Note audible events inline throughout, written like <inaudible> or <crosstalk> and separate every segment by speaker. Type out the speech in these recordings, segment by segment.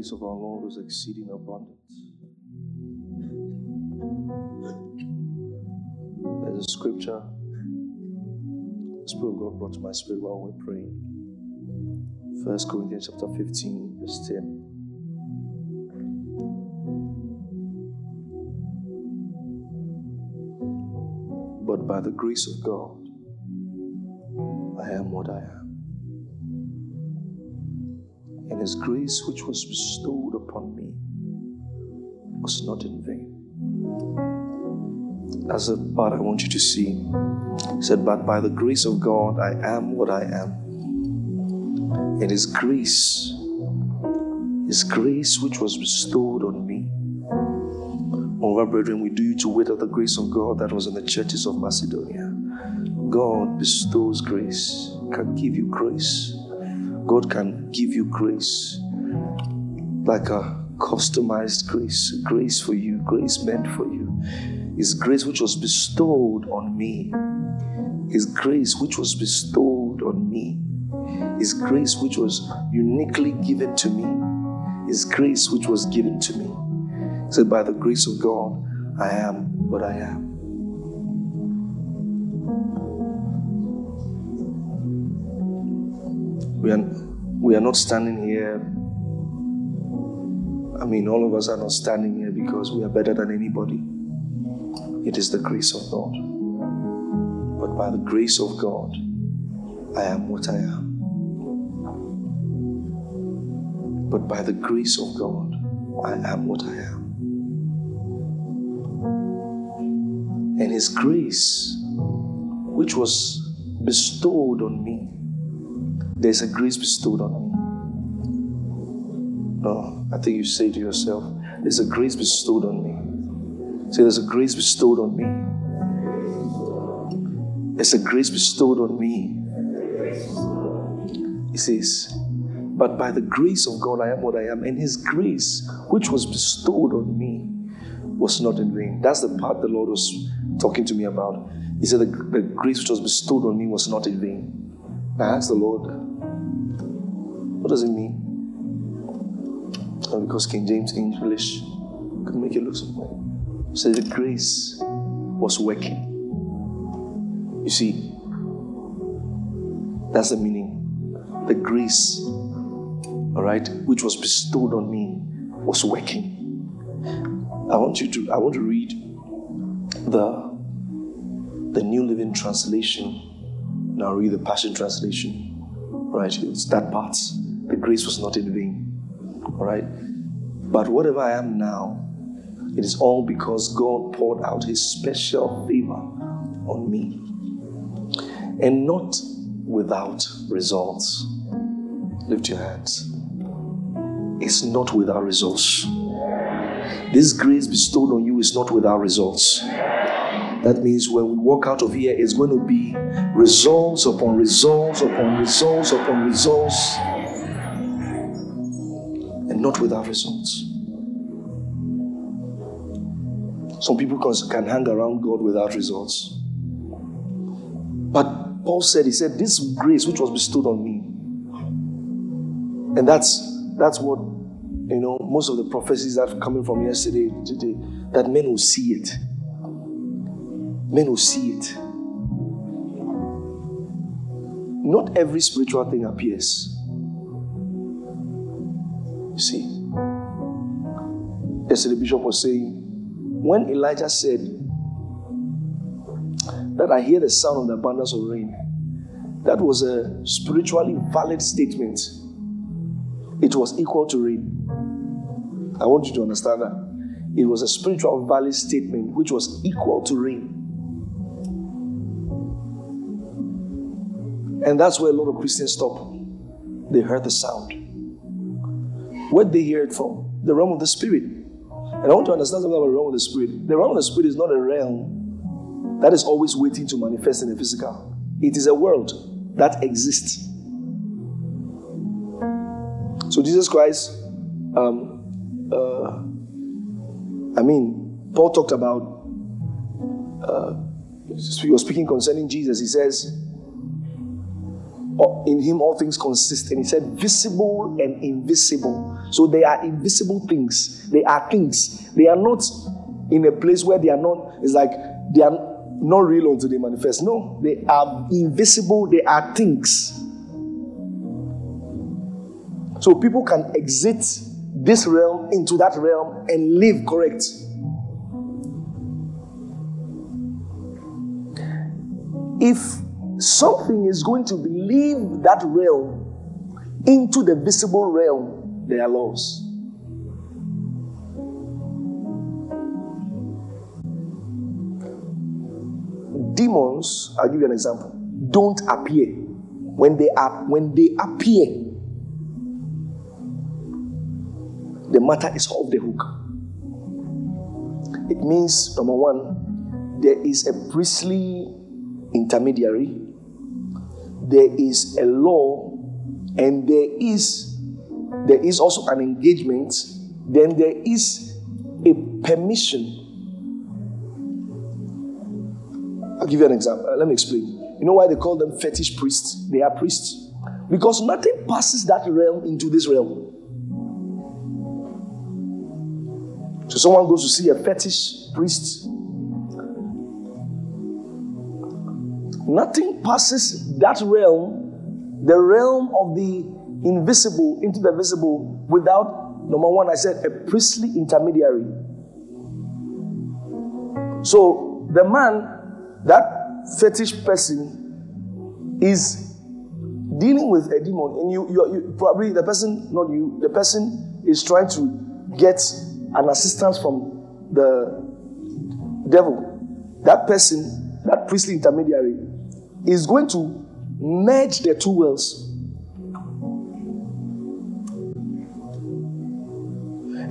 Speaker 1: grace of our Lord was exceeding abundant. There's a scripture the Spirit of God brought to my spirit while we're praying. First Corinthians chapter 15, verse 10. But by the grace of God, I am what I am. And His grace, which was bestowed upon me, was not in vain. As a part I want you to see. He said, But by the grace of God, I am what I am. And His grace, His grace which was bestowed on me. Moreover, brethren, we do you to wait of the grace of God that was in the churches of Macedonia. God bestows grace, can give you grace. God can give you grace like a customized grace, grace for you, grace meant for you. His grace which was bestowed on me. His grace which was bestowed on me. His grace which was uniquely given to me. His grace which was given to me. He said, By the grace of God, I am what I am. We are, we are not standing here. I mean, all of us are not standing here because we are better than anybody. It is the grace of God. But by the grace of God, I am what I am. But by the grace of God, I am what I am. And His grace, which was bestowed on me, there's a grace bestowed on me. No, I think you say to yourself, there's a grace bestowed on me. Say, there's a grace bestowed on me. There's a grace bestowed on me. He says, but by the grace of God, I am what I am. And His grace, which was bestowed on me, was not in vain. That's the part the Lord was talking to me about. He said, the, the grace which was bestowed on me was not in vain. I asked the Lord, what does it mean? And because King James English could make it look so So the grace was working. You see, that's the meaning. The grace, all right, which was bestowed on me was working. I want you to I want to read the the New Living Translation. Now read the Passion Translation. Right, it's that part. The grace was not in vain. All right. But whatever I am now, it is all because God poured out his special favor on me. And not without results. Lift your hands. It's not without results. This grace bestowed on you is not without results. That means when we walk out of here, it's going to be results upon results upon results upon results, not without results. Some people can hang around God without results. But Paul said, He said, This grace which was bestowed on me. And that's that's what you know, most of the prophecies that are coming from yesterday today, that men will see it. Men will see it. Not every spiritual thing appears. See. Yesterday, the bishop was saying, when Elijah said that I hear the sound of the abundance of rain, that was a spiritually valid statement. It was equal to rain. I want you to understand that. It was a spiritual valid statement which was equal to rain. And that's where a lot of Christians stop. They heard the sound. Where they hear it from? The realm of the spirit. And I want to understand something about the realm of the spirit. The realm of the spirit is not a realm that is always waiting to manifest in the physical. It is a world that exists. So Jesus Christ, um, uh, I mean, Paul talked about, uh, he was speaking concerning Jesus. He says, in him all things consist. And he said, visible and invisible. So they are invisible things. They are things. They are not in a place where they are not, it's like they are not real until they manifest. No, they are invisible, they are things. So people can exit this realm into that realm and live correct. If something is going to leave that realm into the visible realm, there are laws. Demons, I'll give you an example, don't appear. When they are when they appear, the matter is off the hook. It means number one, there is a priestly intermediary, there is a law, and there is there is also an engagement, then there is a permission. I'll give you an example. Let me explain. You know why they call them fetish priests? They are priests. Because nothing passes that realm into this realm. So someone goes to see a fetish priest Nothing passes that realm, the realm of the invisible into the visible, without, number one, I said, a priestly intermediary. So the man, that fetish person, is dealing with a demon, and you, you, you probably the person, not you, the person is trying to get an assistance from the devil. That person, that priestly intermediary, is going to merge the two worlds.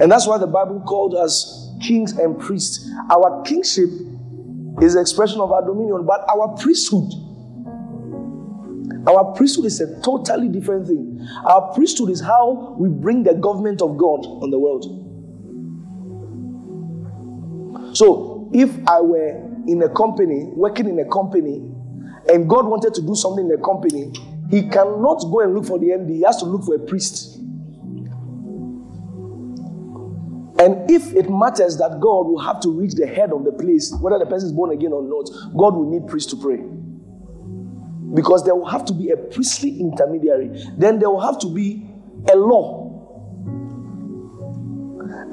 Speaker 1: And that's why the Bible called us kings and priests. Our kingship is the expression of our dominion, but our priesthood, our priesthood is a totally different thing. Our priesthood is how we bring the government of God on the world. So, if I were in a company, working in a company, and God wanted to do something in the company, he cannot go and look for the MD, he has to look for a priest. And if it matters that God will have to reach the head of the place, whether the person is born again or not, God will need priests to pray. Because there will have to be a priestly intermediary. Then there will have to be a law,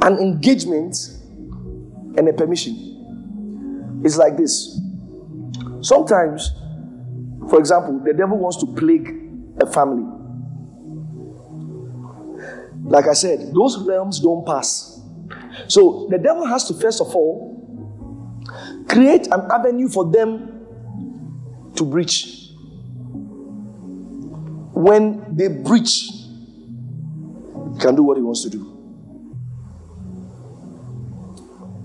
Speaker 1: an engagement, and a permission. It's like this. Sometimes for example, the devil wants to plague a family. Like I said, those realms don't pass. So the devil has to, first of all, create an avenue for them to breach. When they breach, he can do what he wants to do.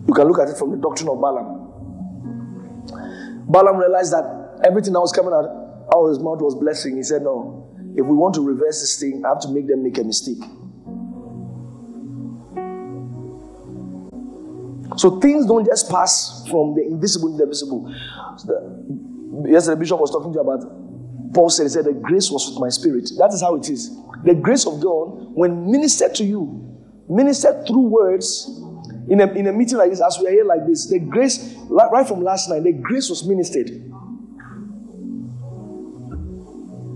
Speaker 1: You can look at it from the doctrine of Balaam. Balaam realized that everything that was coming out, out of his mouth was blessing. He said, No, if we want to reverse this thing, I have to make them make a mistake. So things don't just pass from the invisible to the visible. The, yesterday, the bishop was talking to you about Paul said, he said, The grace was with my spirit. That is how it is. The grace of God, when ministered to you, ministered through words, in a, in a meeting like this, as we are here like this, the grace, right from last night, the grace was ministered.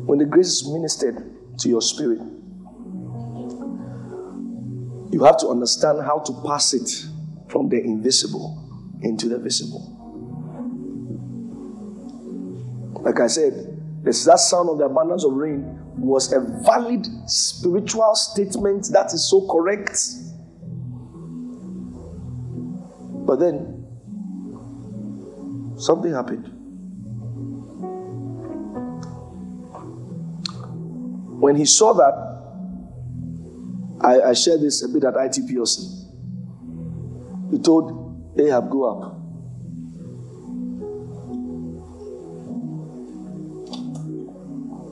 Speaker 1: When the grace is ministered to your spirit, you have to understand how to pass it from the invisible into the visible. Like I said, that sound of the abundance of rain was a valid spiritual statement that is so correct. But then something happened. When he saw that, I, I shared this a bit at ITPOC. He told Ahab, go up.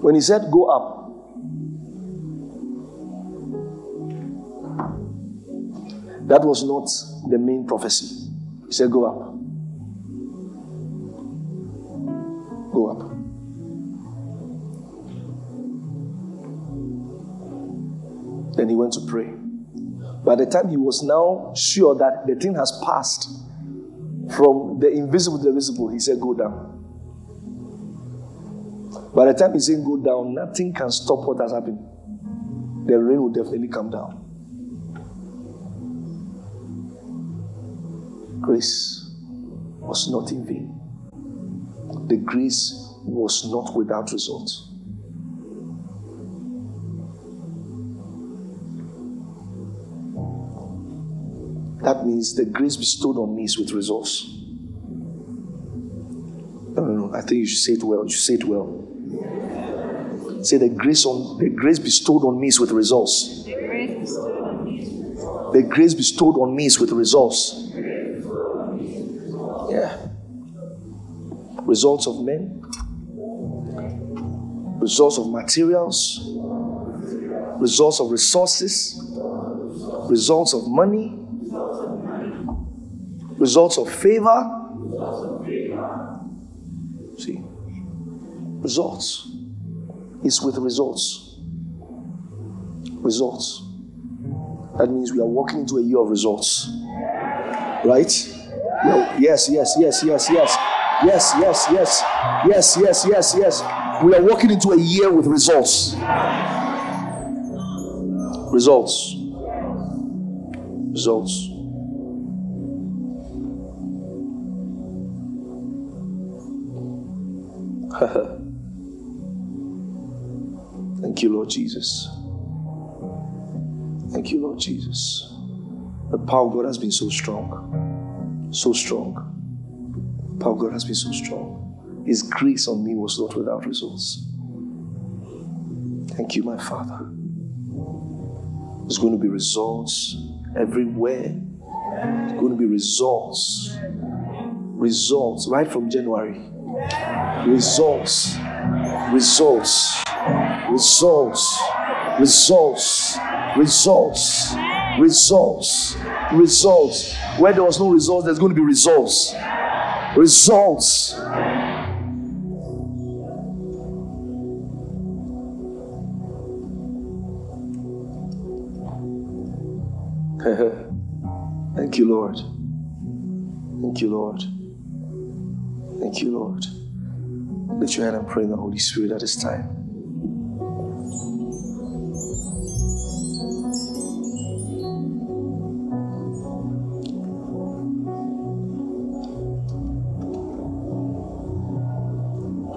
Speaker 1: When he said, go up, that was not the main prophecy. He said, go up. Go up. Then he went to pray. By the time he was now sure that the thing has passed from the invisible to the visible, he said, Go down. By the time he's saying go down, nothing can stop what has happened. The rain will definitely come down. Grace was not in vain. The grace was not without result. That means the grace bestowed on me is with results. No, no, no. I think you should say it well. You should say it well. Say the grace on the grace bestowed on me is with results. The grace bestowed on me is with results. Yeah. Results of men, results of materials, results of resources, results of money, results of favor. See, results is with results. Results. That means we are walking into a year of results. Right? Yes, yes, yes, yes, yes. Yes, yes, yes. Yes, yes, yes, yes. We are walking into a year with results. Results. Results. <laughs> Thank you, Lord Jesus. Thank you, Lord Jesus. The power of God has been so strong. So strong. The power of God has been so strong. His grace on me was not without results. Thank you, my Father. There's going to be results everywhere. There's going to be results. Results right from January. Results. Results results, results, results, results, results. Where there was no results, there's going to be results. Results. <laughs> Thank you, Lord. Thank you, Lord. Thank you, Lord. Lift your hand and pray in the Holy Spirit at this time.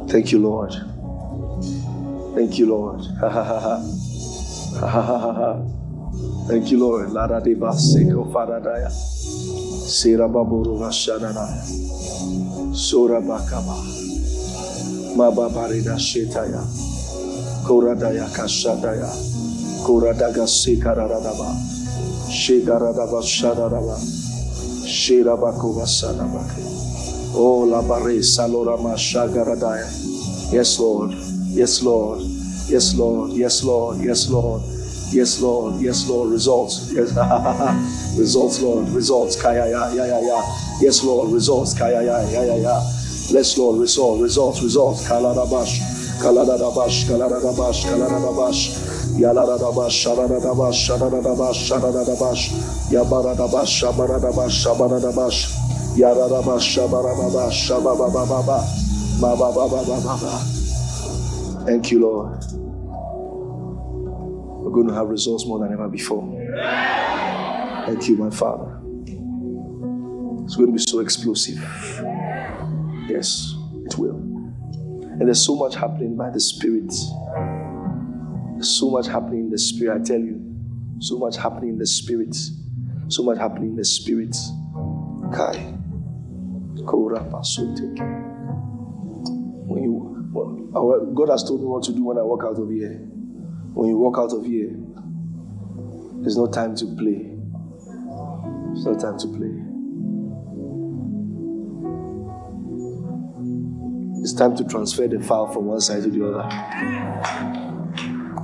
Speaker 1: Thank you, Lord. Thank you, Lord. <laughs> Thank you, Lord. De Faradaya. Sera Baburu. Sora Bakaba. Mababarida Shetaya. Koradaya Kashadaya. Koradaga Sekaradaba. Shegaradaba Shadadaba. Sherabako Vasanabake. Oh, la barre salora mashagaradaya. Yes, Lord. Yes, Lord. Yes, Lord. Yes, Lord. Yes, Lord. Yes, Lord. Yes, Lord. Results. Yes. <laughs> results, Lord. Results. Kaya ya ya ya ya. Yes, Lord. Results. Kaya ya ya ya ya. Let's Lord. Results. Results. Results. Kaladabash. Kaladabash. Kaladabash. Kaladabash. Yalaradabash. Sharadadabash. Sharadadabash. Sharadadabash. Yabaradabash. Shabaradabash. Shabaradabash. Yararaba shabarababa shababababa bababababa. Thank you, Lord. We're going to have results more than ever before. Thank you, my Father. It's going to be so explosive. Yes, it will. And there's so much happening by the Spirit. So much happening in the Spirit, I tell you. So much happening in the Spirit. So much happening in the Spirit. Kai. When you, God has told me what to do when I walk out of here. When you walk out of here, there's no time to play. There's no time to play. It's time to transfer the file from one side to the other.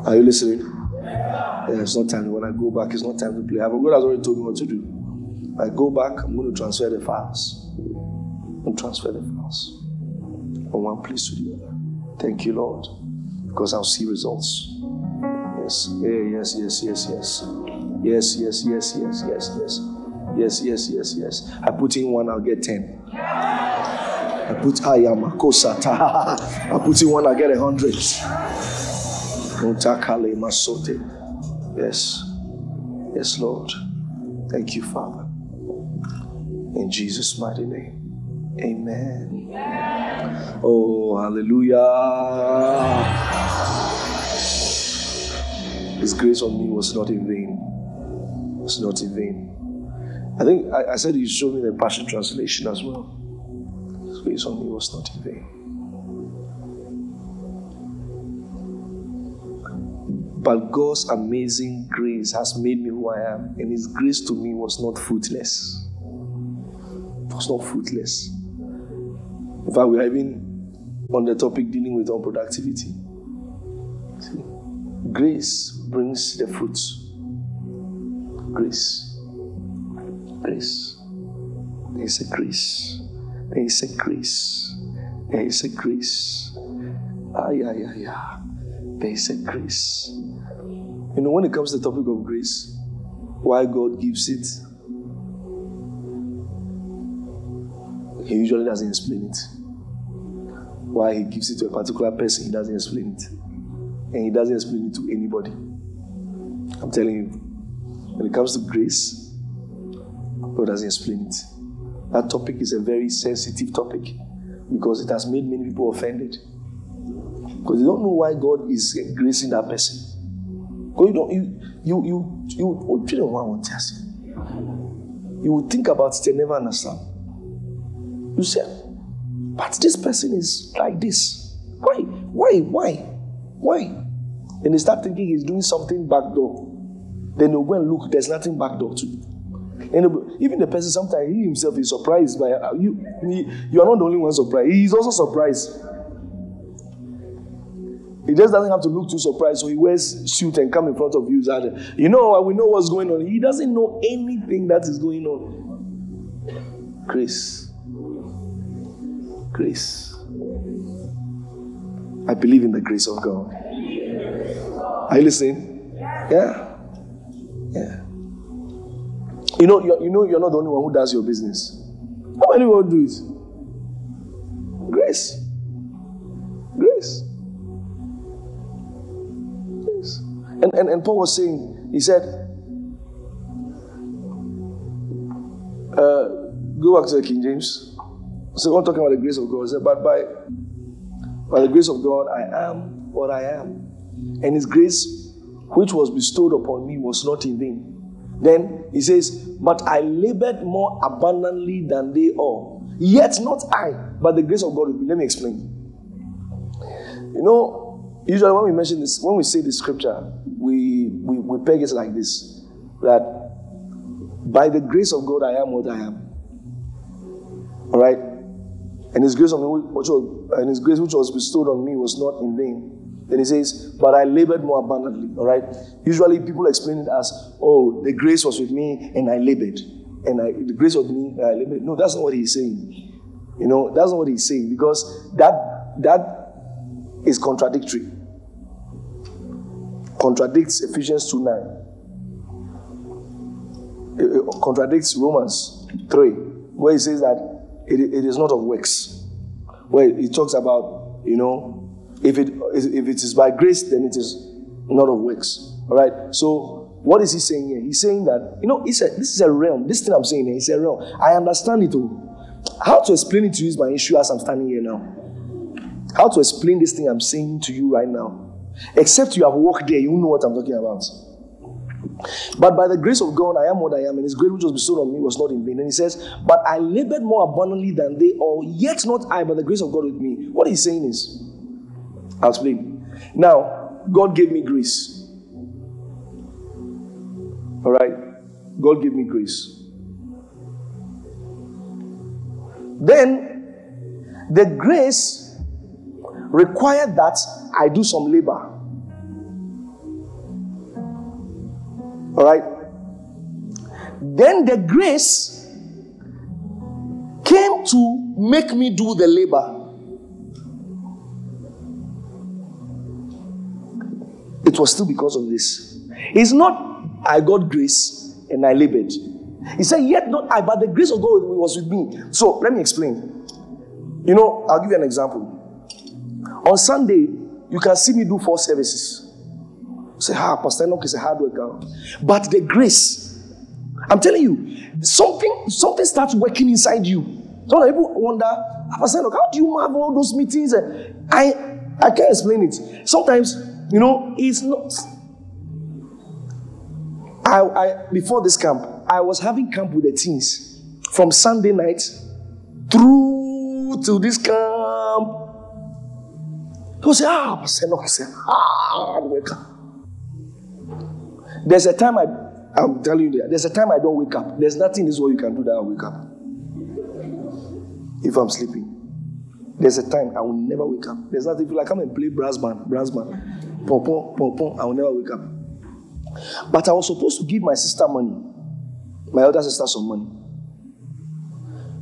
Speaker 1: Are you listening? Yeah, it's not time. When I go back, it's not time to play. God has already told me what to do. I go back, I'm going to transfer the files and transfer the files from one place to the other. Thank you, Lord, because I'll see results. Yes. yes. Yeah, yes, yes, yes, yes. Yes, yes, yes, yes, yes, yes. Yes, yes, yes, yes. I put in one, I'll get ten. I put I am. I put in one, I get a hundred. Yes. Yes, Lord. Thank you, Father. In Jesus' mighty name. Amen. Oh, hallelujah. His grace on me was not in vain. It's not in vain. I think I, I said you showed me the Passion Translation as well. Grace on me was not in vain. But God's amazing grace has made me who I am, and His grace to me was not fruitless. It was not fruitless. In fact, we are even on the topic dealing with unproductivity. See? Grace brings the fruits. Grace. Grace. There is a grace. There is a grace. There is a grace. Ah, yeah, yeah, yeah. There is a grace. You know, when it comes to the topic of grace, why God gives it, He usually doesn't explain it. Why He gives it to a particular person, He doesn't explain it. And He doesn't explain it to anybody. I'm telling you, when it comes to grace, God doesn't explain it. That topic is a very sensitive topic because it has made many people offended. Because they don't know why God is gracing that person. Because you don't you you you you oh, you don't want to You will think about it and never understand. You say, but this person is like this. Why? Why? Why? Why? And they start thinking he's doing something back door. Then they'll go and look, there's nothing back door too. And even the person, sometimes he himself is surprised by uh, you. You are not the only one surprised. He is also surprised. He just doesn't have to look too surprised. So he wears suit and come in front of you. That you know, we know what's going on. He doesn't know anything that is going on. Grace, grace. I believe in the grace of God. Are you listening? Yeah, yeah. You know, you know, you're not the only one who does your business. How many people do it? Grace. Grace. And, and, and Paul was saying, he said, uh, go back to the King James. So I'm talking about the grace of God. He said, but by, by the grace of God, I am what I am. And his grace, which was bestowed upon me, was not in vain. Then he says, But I labored more abundantly than they all. Yet not I, but the grace of God. Let me explain. You know, Usually, when we mention this, when we say this scripture, we, we, we peg it like this that by the grace of God, I am what I am. All right? And His grace on me, which was, and His grace which was bestowed on me was not in vain. Then He says, but I labored more abundantly. All right? Usually, people explain it as, oh, the grace was with me and I labored. And I, the grace of me, I labored. No, that's not what He's saying. You know, that's not what He's saying because that, that is contradictory. Contradicts Ephesians 2 9. It contradicts Romans 3, where he says that it, it is not of works. Where he talks about, you know, if it, if it is by grace, then it is not of works. All right? So, what is he saying here? He's saying that, you know, he said, this is a realm. This thing I'm saying here is a realm. I understand it all. How to explain it to you is my issue as I'm standing here now. How to explain this thing I'm saying to you right now? Except you have walked there, you know what I'm talking about. But by the grace of God, I am what I am, and His grace which was bestowed on me was not in vain. And He says, But I labored more abundantly than they all, yet not I, but the grace of God with me. What He's saying is, I'll explain. Now, God gave me grace. All right? God gave me grace. Then, the grace required that I do some labor. All right. Then the grace came to make me do the labor. It was still because of this. It's not I got grace and I labored. He said, Yet not I, but the grace of God was with me. So let me explain. You know, I'll give you an example. On Sunday, you can see me do four services. Say, ah, Pastor Enoch is a hard worker. But the grace, I'm telling you, something, something starts working inside you. Some people wonder, ah, Pastor Enoch, how do you have all those meetings? I, I can't explain it. Sometimes, you know, it's not. I, I before this camp, I was having camp with the teens from Sunday night through to this camp People say, ah, Pastor Enoch is a hard worker. There's a time I, I'm telling you, there's a time I don't wake up. There's nothing in this world you can do that I wake up. If I'm sleeping. There's a time I will never wake up. There's nothing, if I come and play brass band, brass band, pom I will never wake up. But I was supposed to give my sister money, my elder sister some money.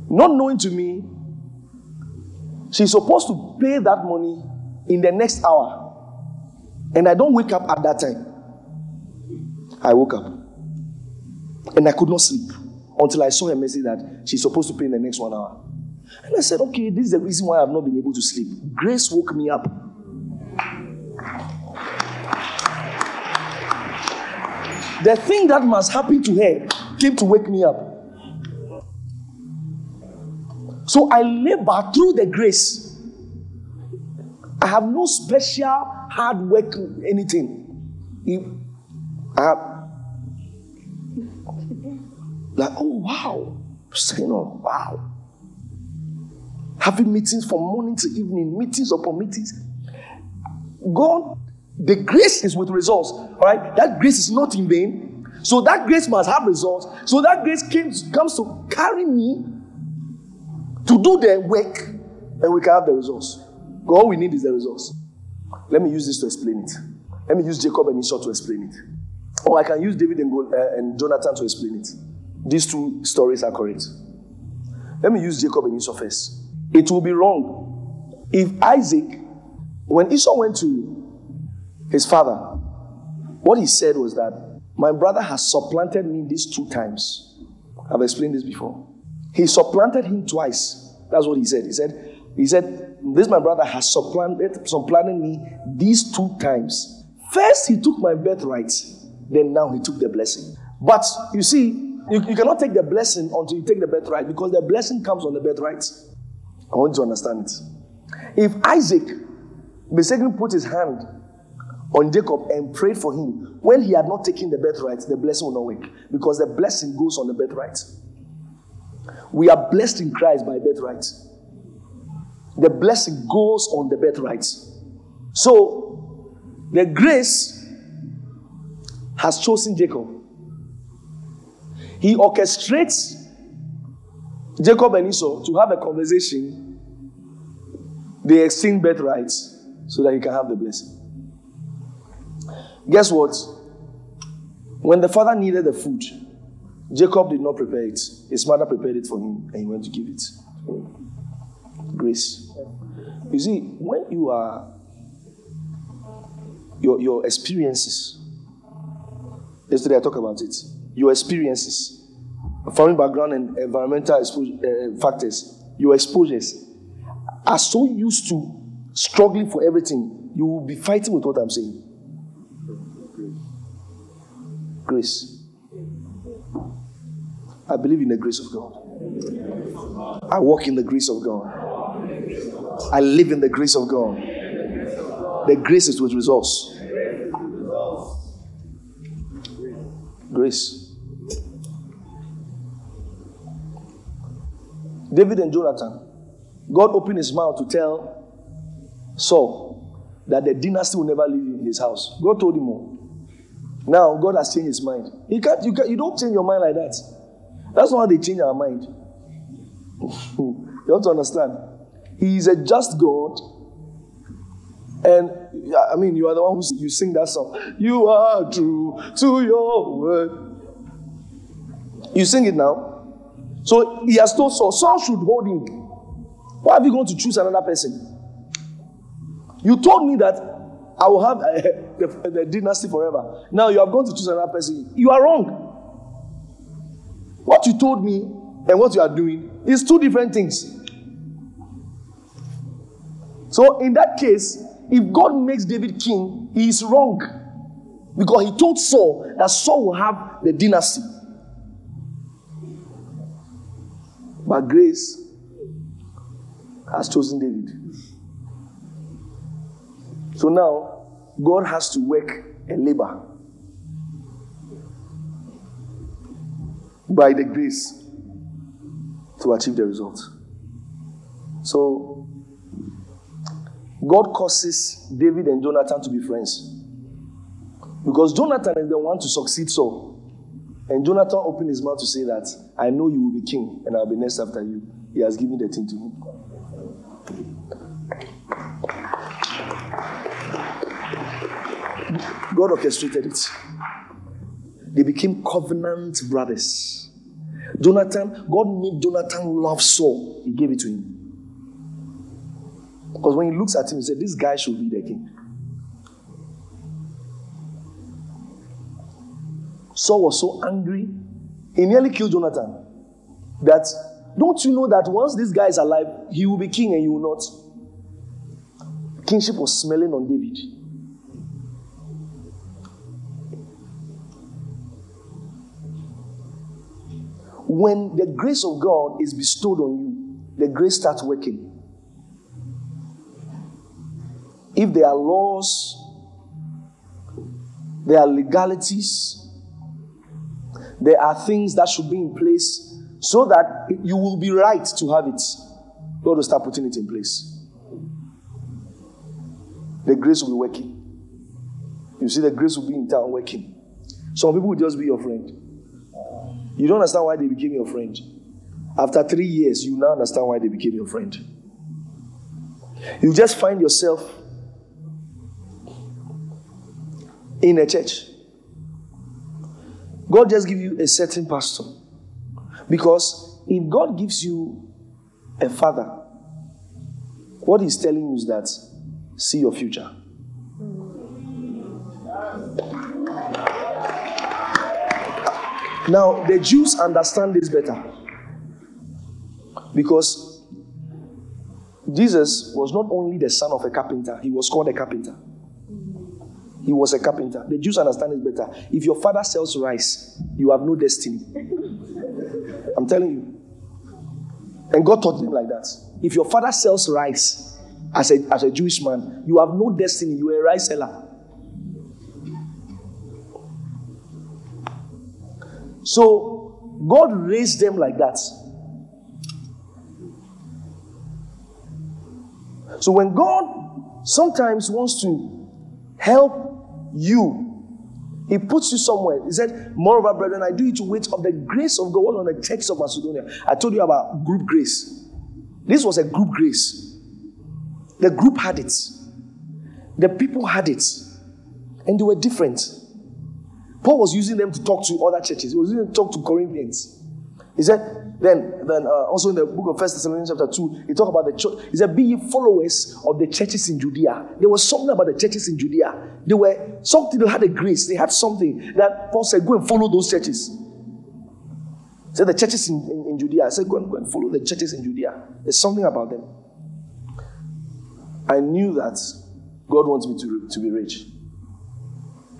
Speaker 1: Not knowing to me, she's supposed to pay that money in the next hour. And I don't wake up at that time. I woke up. And I could not sleep until I saw a message that she's supposed to pay in the next one hour. And I said, okay, this is the reason why I've not been able to sleep. Grace woke me up. The thing that must happen to her came to wake me up. So I labor through the grace. I have no special hard work, anything. I have, like, oh wow, saying, oh wow. Having meetings from morning to evening, meetings upon meetings. God, the grace is with results. All right, that grace is not in vain. So that grace must have results. So that grace came, comes to carry me to do the work, and we can have the results. All we need is the results. Let me use this to explain it. Let me use Jacob and Esau to explain it. Or I can use David and, uh, and Jonathan to explain it. These two stories are correct. Let me use Jacob and Esau first. It will be wrong if Isaac, when Esau went to his father, what he said was that my brother has supplanted me these two times. I've explained this before. He supplanted him twice. That's what he said. He said, he said, This my brother has supplanted, supplanted me these two times. First, he took my birthright, then now he took the blessing. But you see, you, you cannot take the blessing until you take the birthright because the blessing comes on the birthright. I want you to understand it. If Isaac mistakenly put his hand on Jacob and prayed for him when he had not taken the birthright, the blessing will not work because the blessing goes on the birthright. We are blessed in Christ by birthright the blessing goes on the birthright. So, the grace has chosen Jacob. He orchestrates Jacob and Esau to have a conversation. They exchange birthrights so that he can have the blessing. Guess what? When the father needed the food, Jacob did not prepare it. His mother prepared it for him and he went to give it grace. You see, when you are, your, your experiences, yesterday I talked about it, your experiences, family background and environmental exposure, uh, factors, your exposures are so used to struggling for everything, you will be fighting with what I'm saying. Grace. I believe in the grace of God. I walk in the grace of God. I live in the grace of God. The grace is with results. Grace. David and Jonathan, God opened his mouth to tell Saul that the dynasty will never leave his house. God told him more. Now God has changed his mind. You can't, you, can't, you don't change your mind like that. That's not how they change our mind. <laughs> you have to understand. He is a just God. And I mean, you are the one who you sing that song. You are true to your word. You sing it now. So he has told Saul, Saul should hold him. Why have you gone to choose another person? You told me that I will have a <laughs> the, the dynasty forever. Now you have gone to choose another person. You are wrong. What you told me and what you are doing is two different things. So, in that case, if God makes David king, he is wrong. Because he told Saul that Saul will have the dynasty. But grace has chosen David. So now, God has to work and labor by the grace to achieve the result. So, God causes David and Jonathan to be friends. Because Jonathan is the one to succeed Saul. And Jonathan opened his mouth to say that, I know you will be king and I'll be next after you. He has given the thing to me. God orchestrated it. They became covenant brothers. Jonathan, God made Jonathan love Saul. He gave it to him. Because when he looks at him, he said, This guy should be the king. Saul was so angry, he nearly killed Jonathan. That don't you know that once this guy is alive, he will be king and you will not? Kingship was smelling on David. When the grace of God is bestowed on you, the grace starts working. If there are laws, there are legalities, there are things that should be in place so that you will be right to have it. God will start putting it in place. The grace will be working. You see, the grace will be in town working. Some people will just be your friend. You don't understand why they became your friend. After three years, you now understand why they became your friend. You just find yourself in a church. God just give you a certain pastor. Because if God gives you a father, what he's telling you is that see your future. Now, the Jews understand this better. Because Jesus was not only the son of a carpenter, he was called a carpenter. He was a carpenter. The Jews understand it better. If your father sells rice, you have no destiny. I'm telling you. And God taught them like that. If your father sells rice as a, as a Jewish man, you have no destiny. You are a rice seller. So God raised them like that. So when God sometimes wants to help you. He puts you somewhere. He said, Moreover, brethren, I do it to wait of the grace of God What on the text of Macedonia. I told you about group grace. This was a group grace. The group had it, the people had it, and they were different. Paul was using them to talk to other churches, he was using them to talk to Corinthians. He said, then, then uh, also in the book of First Thessalonians chapter 2, he talked about the church. He said, Be followers of the churches in Judea. There was something about the churches in Judea. They were something, they had a grace, they had something that Paul said, Go and follow those churches. He said the churches in, in, in Judea. I said, go and, go and follow the churches in Judea. There's something about them. I knew that God wants me to, to be rich.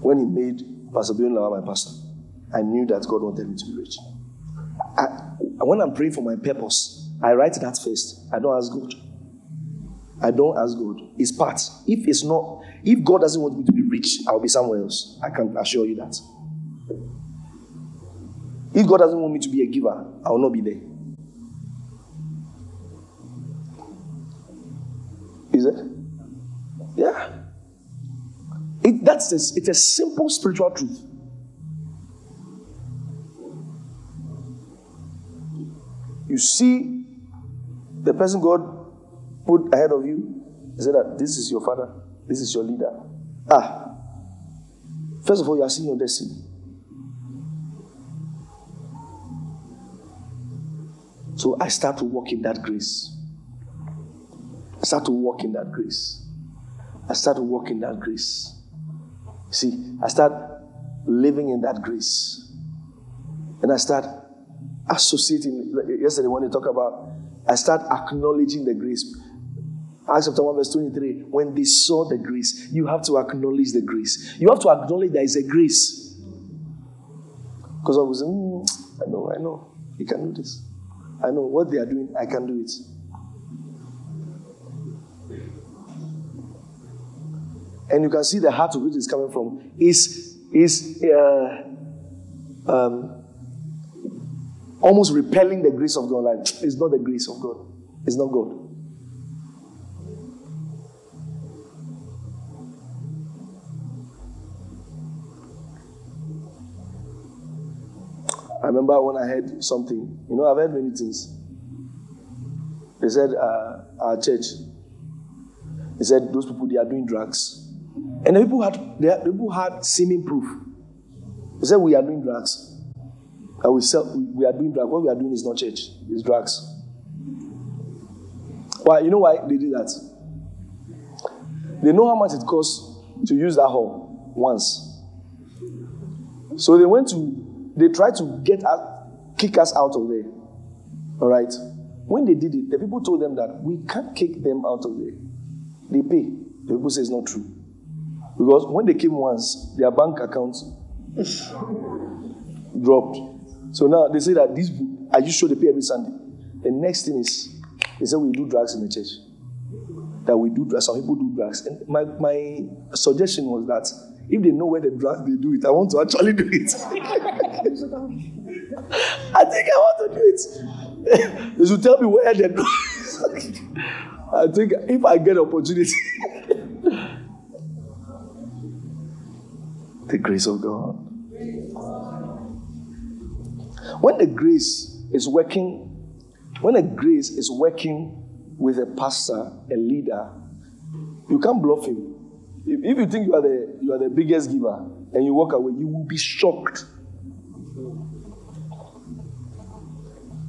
Speaker 1: When he made Pastor Bill my pastor, I knew that God wanted me to be rich. I, when I'm praying for my purpose, I write that first. I don't ask God. I don't ask God. It's part. If it's not, if God doesn't want me to be rich, I'll be somewhere else. I can assure you that. If God doesn't want me to be a giver, I will not be there. Is it? Yeah. It, that's a, it's a simple spiritual truth. You see the person God put ahead of you, he said that this is your father, this is your leader. Ah, first of all, you are seeing your destiny. So I start to walk in that grace. I start to walk in that grace. I start to walk in that grace. See, I start living in that grace. And I start associating. Yesterday, when you talk about, I start acknowledging the grace. Acts chapter 1, verse 23. When they saw the grace, you have to acknowledge the grace. You have to acknowledge there is a grace. Because I was, mm, I know, I know, you can do this. I know what they are doing, I can do it. And you can see the heart of which is coming from is is uh, um, almost repelling the grace of God. Like it's not the grace of God. It's not God. I remember when I heard something. You know, I've heard many things. They said uh, our church. They said those people they are doing drugs, and the people had the people had seeming proof. They said we are doing drugs, and we sell we are doing drugs. What we are doing is not church; it's drugs. Why? You know why they did that? They know how much it costs to use that hall once. So they went to they tried to get us, kick us out of there. All right. When they did it, the people told them that we can't kick them out of there. They pay. The people say it's not true. Because when they came once, their bank accounts dropped. So now they say that these are you sure they pay every Sunday? The next thing is they say we do drugs in the church. That we do drugs. Some people do drugs. And my, my suggestion was that if they know where the drugs they do it, I want to actually do it. <laughs> I think I want to do it. <laughs> they should tell me where the drugs. <laughs> I think if I get opportunity. The grace of God. When the grace is working, when a grace is working with a pastor, a leader, you can't bluff him. If, if you think you are the you are the biggest giver and you walk away, you will be shocked.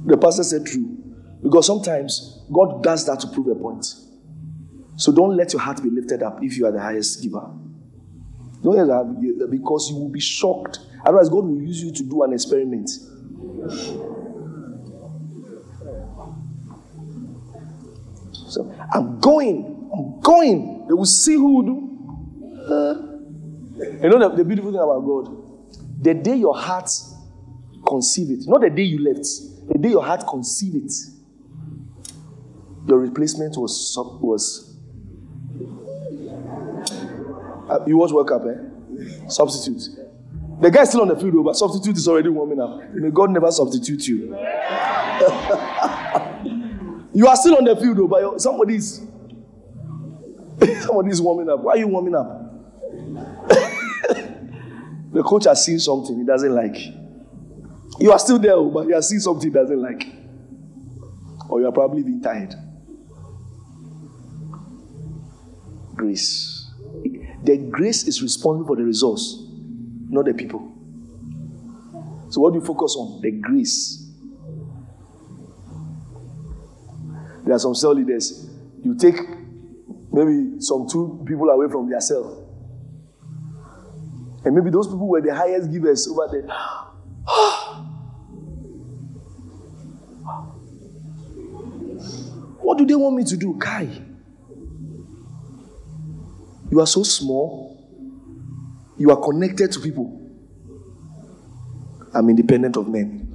Speaker 1: The pastor said true. Because sometimes God does that to prove a point. So don't let your heart be lifted up if you are the highest giver. Don't that because you will be shocked. Otherwise, God will use you to do an experiment. So I'm going, I'm going. They will see who will do. Uh, you know the, the beautiful thing about God? The day your heart conceive it, not the day you left, the day your heart conceived it, your replacement was was uh, you watch World Cup, eh? Substitute. The guy is still on the field, but substitute is already warming up. May God never substitute you. <laughs> you are still on the field, but somebody is <laughs> somebody is warming up. Why are you warming up? <laughs> the coach has seen something he doesn't like. You are still there, but he has seen something he doesn't like. Or you are probably being tired. Grace. The grace is responsible for the results, not the people. So, what do you focus on? The grace. There are some cell leaders. You take maybe some two people away from their cell and maybe those people were the highest givers over there. <gasps> what do they want me to do? Kai, you are so small. You are connected to people. I'm independent of men.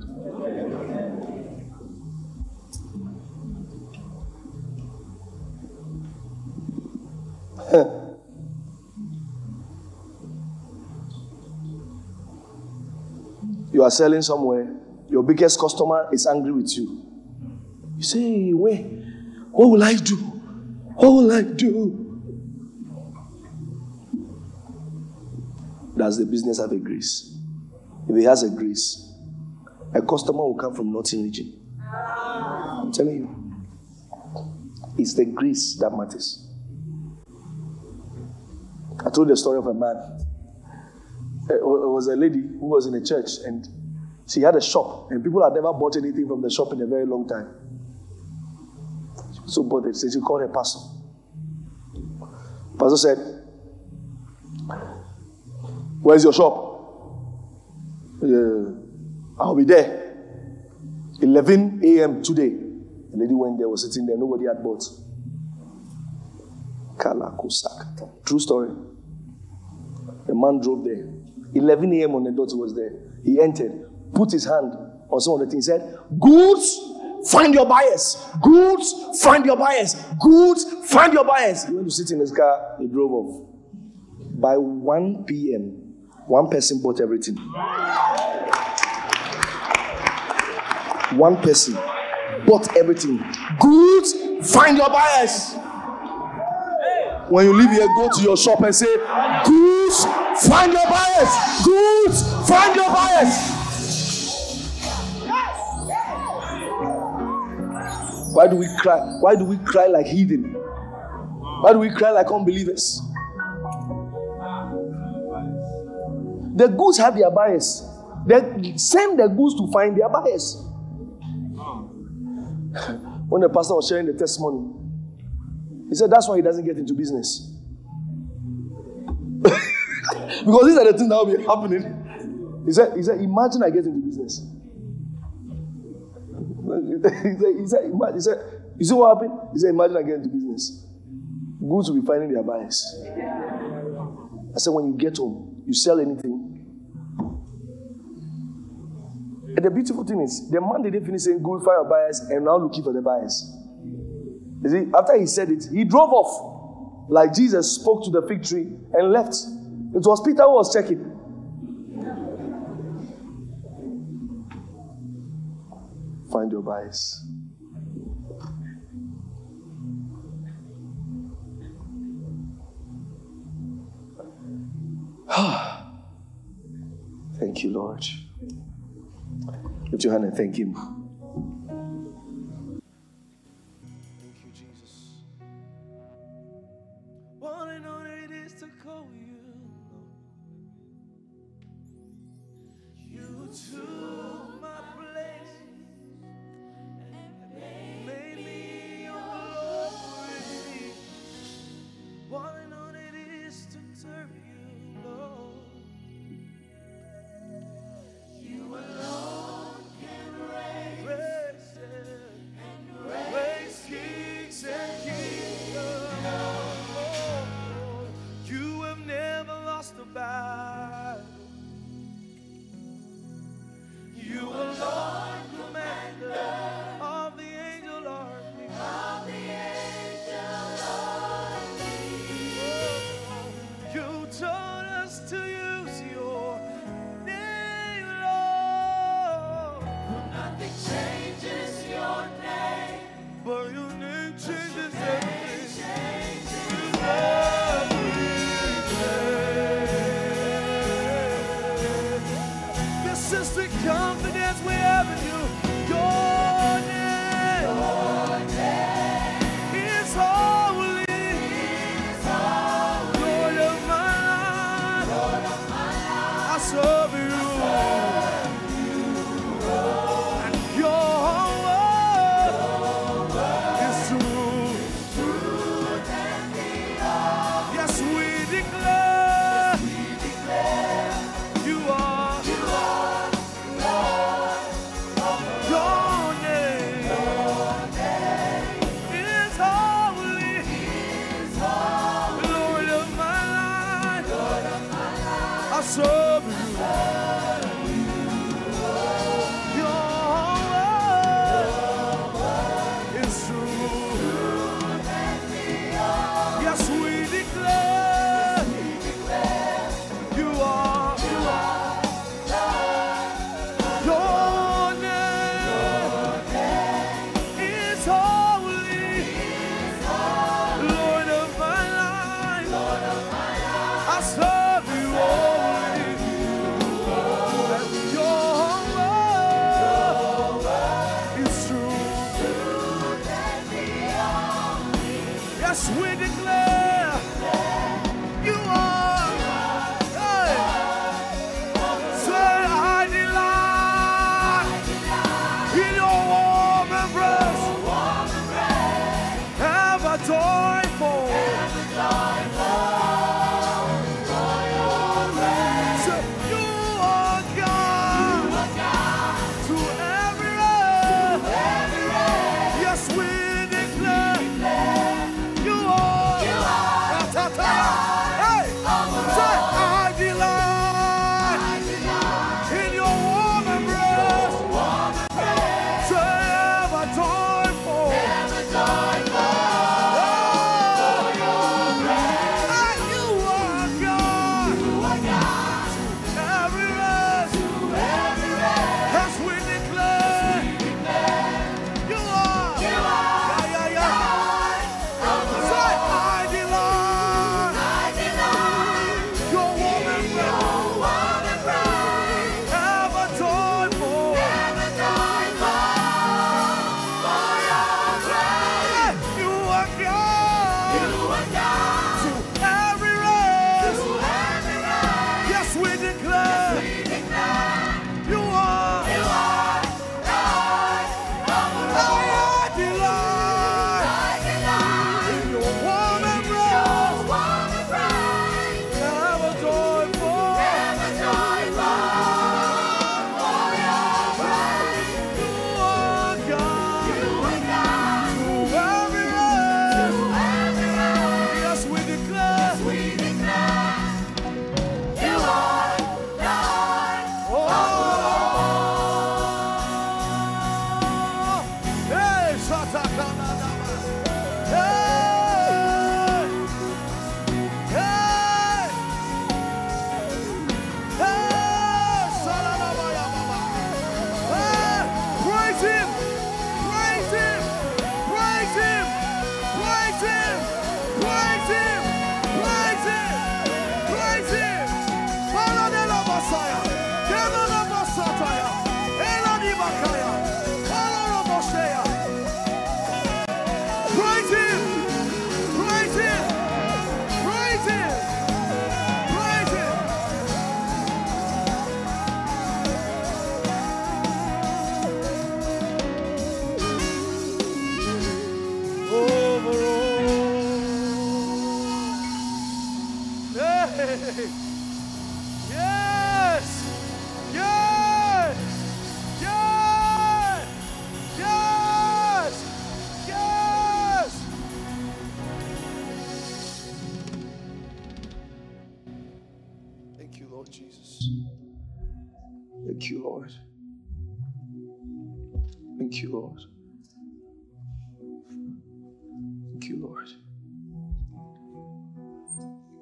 Speaker 1: <laughs> You are selling somewhere, your biggest customer is angry with you. You say, Wait, what will I do? What will I do? Does the business have a grace? If it has a grace, a customer will come from Northern region. I'm telling you. It's the grace that matters. I told the story of a man it was a lady who was in a church and she had a shop and people had never bought anything from the shop in a very long time. So bothered. So she called her pastor. Pastor said, Where's your shop? Uh, I'll be there. 11 a.m. today. The lady went there, was sitting there, nobody had bought. Kalakusak. True story. The man drove there. 11 a.m. on the dot, he was there. He entered, put his hand on some of the things, said, Goods, find your buyers. Goods, find your buyers. Goods, find your buyers. He went to sit in his car, he drove off. By 1 p.m., one person bought everything. One person bought everything. Goods, find your buyers. When you leave here, go to your shop and say, Goods, find your buyers. Goods, find your buyers. Why do we cry? Why do we cry like heathen? Why do we cry like unbelievers? The goods have their buyers. They send the goods to find their buyers. <laughs> when the pastor was sharing the testimony, he said that's why he doesn't get into business. <laughs> because these are the things that will be happening. He said, he said, imagine I get into business. <laughs> he said, he said, he said, you see what happened? He said, imagine I get into business. Goods will be finding their buyers. I said, when you get home, you sell anything. The beautiful thing is, the man didn't finish saying, find your buyers, and now looking for the buyers. You see, after he said it, he drove off like Jesus spoke to the fig tree and left. It was Peter who was checking. Find your buyers. <sighs> Thank you, Lord. And thank Him.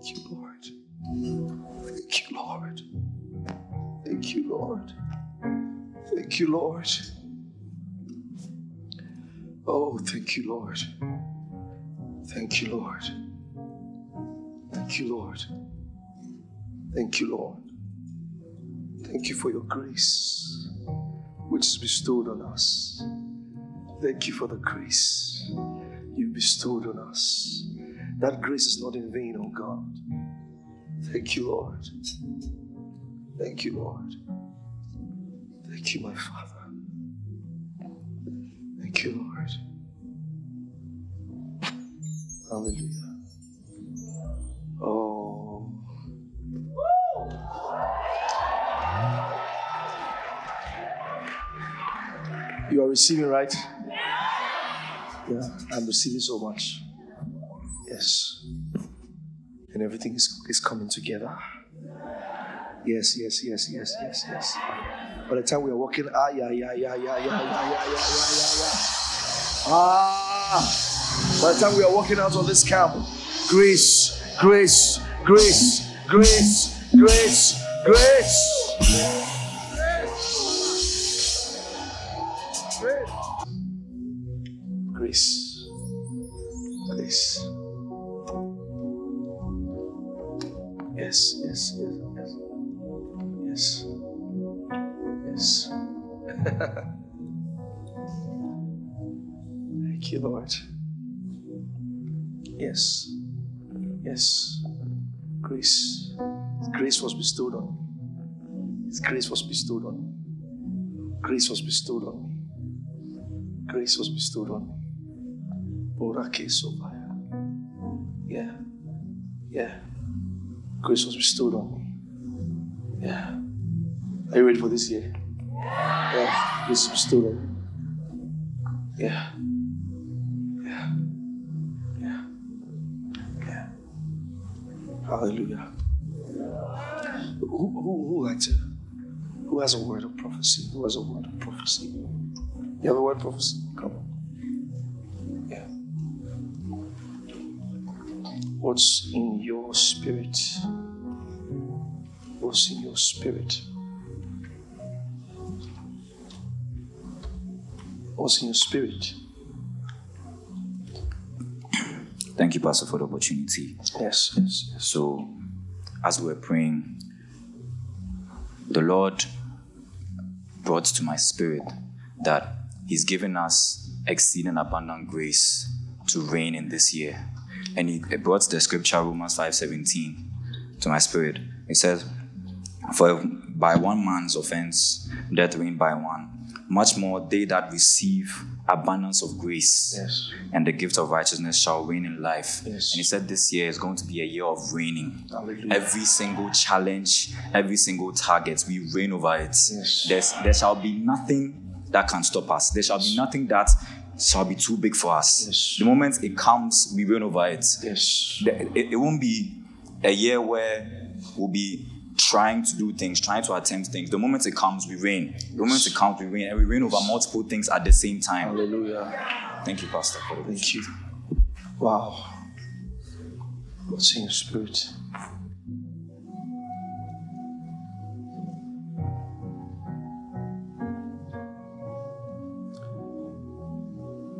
Speaker 1: Thank you, Lord. Thank you, Lord. Thank you, Lord. Thank you, Lord. Oh, thank you, Lord. Thank you, Lord. Thank you, Lord. Thank you, Lord. Thank you for your grace, which is bestowed on us. Thank you for the grace you bestowed on us. That grace is not in vain, oh God. Thank you, Lord. Thank you, Lord. Thank you, my Father. Thank you, Lord. Hallelujah. Oh. You are receiving, right? Yeah, I'm receiving so much. Yes. And everything is, is coming together. Yes, yes, yes, yes, yes, yes. By the time we are walking, ah, yeah, yeah, yeah, yeah, yeah, yeah, yeah, yeah, yeah, yeah. Ah, by the time we are walking out of this camp, grace, grace, grace, grace, grace, grace. Grace. <laughs> Thank you, Lord. Yes. Yes. Grace. Grace was bestowed on me. Grace was bestowed on me. Grace was bestowed on me. Grace was bestowed on me. Borake. Yeah. Yeah. Grace was bestowed on me. Yeah. Are you ready for this year? Yeah. Is bestowed on. Yeah. Yeah. Yeah. Yeah. Hallelujah. Who, who, who likes it? Who has a word of prophecy? Who has a word of prophecy? You have a word of prophecy? Come on. Yeah. What's in your spirit? What's in your spirit? What's in your spirit?
Speaker 2: Thank you, Pastor, for the opportunity.
Speaker 1: Yes, yes, yes.
Speaker 2: So, as we were praying, the Lord brought to my spirit that He's given us exceeding abundant grace to reign in this year. And He brought the scripture Romans 5:17 to my spirit. It says, For by one man's offense, death reigned by one. Much more they that receive abundance of grace
Speaker 1: Yes.
Speaker 2: and the gift of righteousness shall reign in life.
Speaker 1: Yes.
Speaker 2: And he said this year is going to be a year of reigning.
Speaker 1: Hallelujah.
Speaker 2: Every single challenge, every single target, we reign over it.
Speaker 1: Yes.
Speaker 2: There's, there shall be nothing that can stop us. There shall be nothing that shall be too big for us. The moment it comes, we reign over it.
Speaker 1: Yes.
Speaker 2: It, it won't be a year where we'll be trying to do things, trying to attempt things. The moment it comes, we reign. The moment it comes, we reign. And we reign over multiple things at the same time.
Speaker 1: Hallelujah.
Speaker 2: Thank you, Pastor.
Speaker 1: Thank you. Wow. What's in your spirit?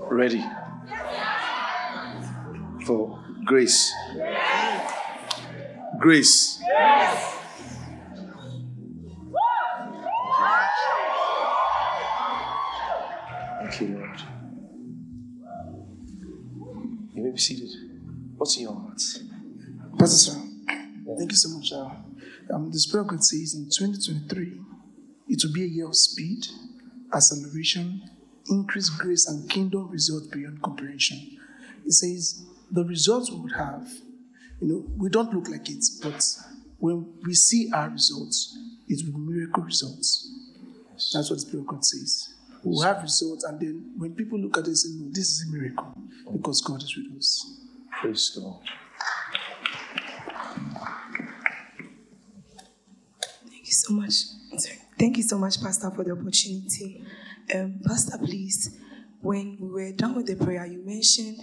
Speaker 1: Ready? For grace. Grace. Thank you, Lord. You may be seated. What's in your heart?
Speaker 3: Pastor Sir, thank you so much. Uh, um, the Spirit of God says in 2023, it will be a year of speed, acceleration, increased grace, and kingdom results beyond comprehension. It says the results we would have, you know, we don't look like it, but when we see our results, it will be miracle results. That's what the Spirit of God says. We will have results, and then when people look at it, they say, No, this is a miracle because God is with us.
Speaker 1: Praise God.
Speaker 4: Thank you so much. Sorry. Thank you so much, Pastor, for the opportunity. Um, Pastor, please, when we were done with the prayer, you mentioned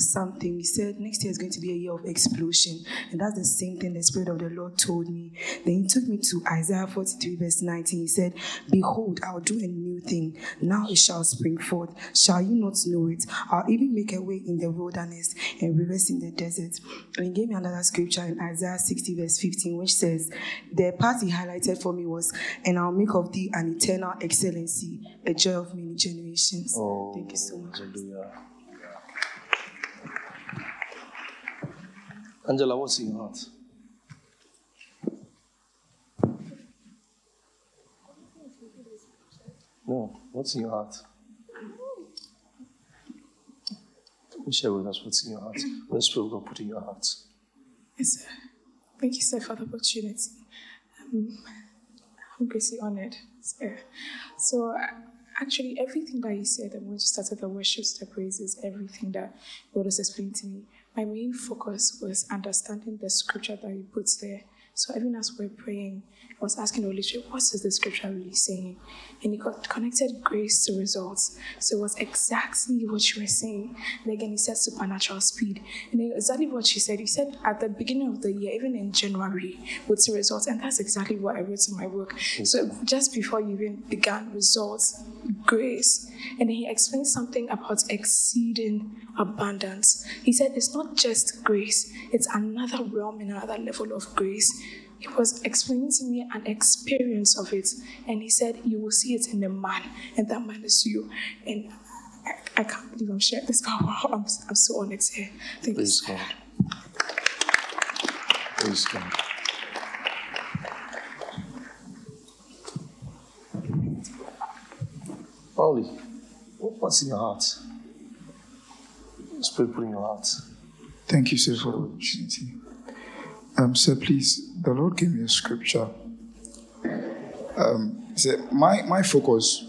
Speaker 4: something. He said next year is going to be a year of explosion. And that's the same thing the Spirit of the Lord told me. Then he took me to Isaiah 43, verse 19. He said, Behold, I'll do a new thing. Now it shall spring forth. Shall you not know it? I'll even make a way in the wilderness and rivers in the desert. And he gave me another scripture in Isaiah 60, verse 15, which says, The part he highlighted for me was, And I'll make of thee an eternal excellency, a joy of many generations.
Speaker 1: Oh,
Speaker 4: Thank you so much.
Speaker 1: Hallelujah. Angela, what's in your heart? No, what's in your heart? Share with us what's in your heart. What the Spirit God put in your heart.
Speaker 5: Yes, sir. Thank you, sir, for the opportunity. Um, I'm greatly honored, sir. So, actually, everything that you said, and when you started the worship, the praises, everything that God has explained to me, my main focus was understanding the scripture that you put there. So, even as we we're praying, I was asking the Holy Spirit, what is the scripture really saying? And he got connected grace to results. So it was exactly what you were saying. And again, he said supernatural speed. And exactly what she said. He said at the beginning of the year, even in January, would see results. And that's exactly what I wrote in my book. So just before you even began, results, grace. And then he explained something about exceeding abundance. He said it's not just grace, it's another realm and another level of grace. He was explaining to me an experience of it, and he said, You will see it in the man, and that man is you. And I, I can't believe I'm sharing this <laughs> power. I'm, I'm so honored to hear. Thank
Speaker 1: Praise
Speaker 5: you.
Speaker 1: God. Praise God. Only, what's in your heart? Spirit put in your heart.
Speaker 6: Thank you, sir, for the opportunity. Um, sir, please, the Lord gave me a scripture. Um, sir, my, my focus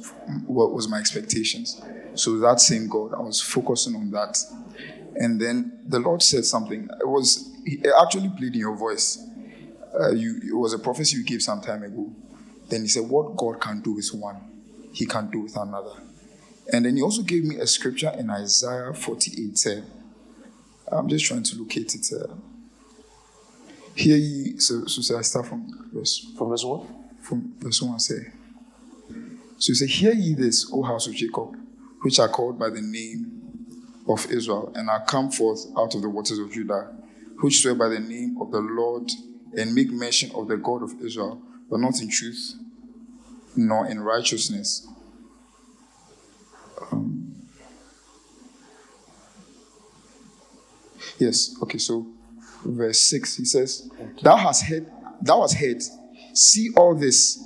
Speaker 6: wa- was my expectations. So that same God, I was focusing on that. And then the Lord said something. It was it actually played in your voice. Uh, you, it was a prophecy you gave some time ago. Then he said, "What God can do with one, He can do with another." And then he also gave me a scripture in Isaiah 48. Sir. I'm just trying to locate it. Uh, Hear ye, so, so say I start from verse
Speaker 1: From verse 1?
Speaker 6: from verse 1 say. So you say, Hear ye this, O house of Jacob, which are called by the name of Israel, and are come forth out of the waters of Judah, which swear by the name of the Lord, and make mention of the God of Israel, but not in truth, nor in righteousness. Um, yes, okay, so verse 6, he says, Thou hast heard, thou hast heard, see all this,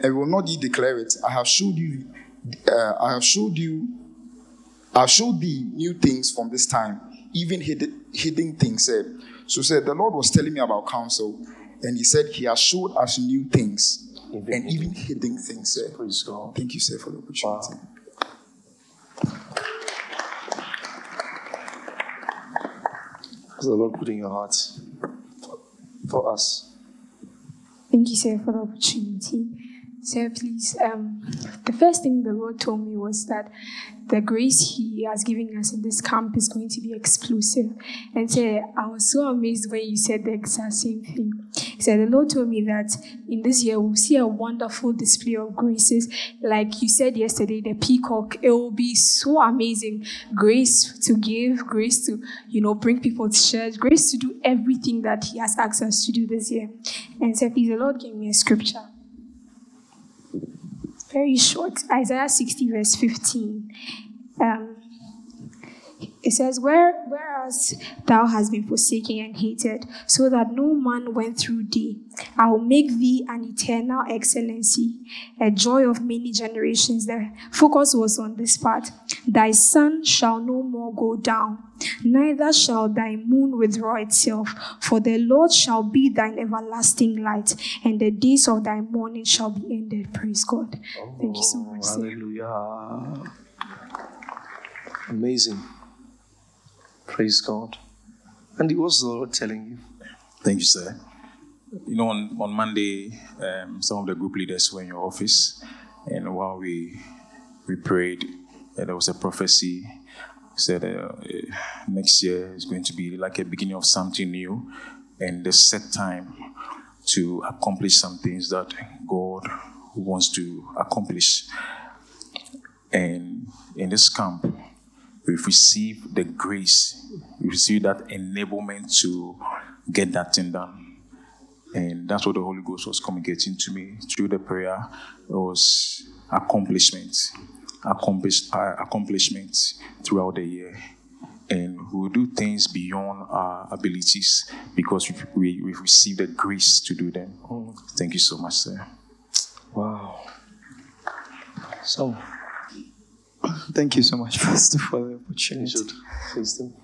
Speaker 6: and will not ye declare it? I have showed you, uh, I have showed you, I have showed thee new things from this time, even hidden, hidden things. Said. So said the Lord was telling me about counsel, and he said he has showed us new things
Speaker 1: Even
Speaker 6: and even hidden things. Sir.
Speaker 1: Praise God.
Speaker 6: Thank you, sir, for the opportunity.
Speaker 1: Wow. The Lord put in your heart for, for us?
Speaker 7: Thank you, sir, for the opportunity. Sir, please. Um, the first thing the Lord told me was that the grace He has given us in this camp is going to be explosive. And sir, I was so amazed when you said the exact same thing. He said, The Lord told me that in this year we'll see a wonderful display of graces. Like you said yesterday, the peacock, it will be so amazing. Grace to give, grace to, you know, bring people to church, grace to do everything that He has asked us to do this year. And so, please, the Lord gave me a scripture. Very short. Isaiah 60, verse 15. Um, it says, Where, Whereas thou hast been forsaken and hated, so that no man went through thee, I will make thee an eternal excellency, a joy of many generations. The focus was on this part. Thy sun shall no more go down, neither shall thy moon withdraw itself, for the Lord shall be thine everlasting light, and the days of thy mourning shall be ended. Praise God. Thank you so much.
Speaker 1: Hallelujah. Amazing. Praise God. And what's the Lord telling you?
Speaker 8: Thank you, sir. you know, on, on Monday, um, some of the group leaders were in your office, and while we we prayed, uh, there was a prophecy said uh, next year is going to be like a beginning of something new, and the set time to accomplish some things that God wants to accomplish. And in this camp, we've received the grace, we received that enablement to get that thing done. And that's what the Holy Ghost was communicating to me through the prayer. It was accomplishment, accomplish, uh, accomplishment throughout the year. And we'll do things beyond our abilities because we've, we, we've received the grace to do them. Thank you so much, sir.
Speaker 1: Wow. So,
Speaker 9: Thank you so much, <laughs> Pastor, for the opportunity.
Speaker 1: should face them.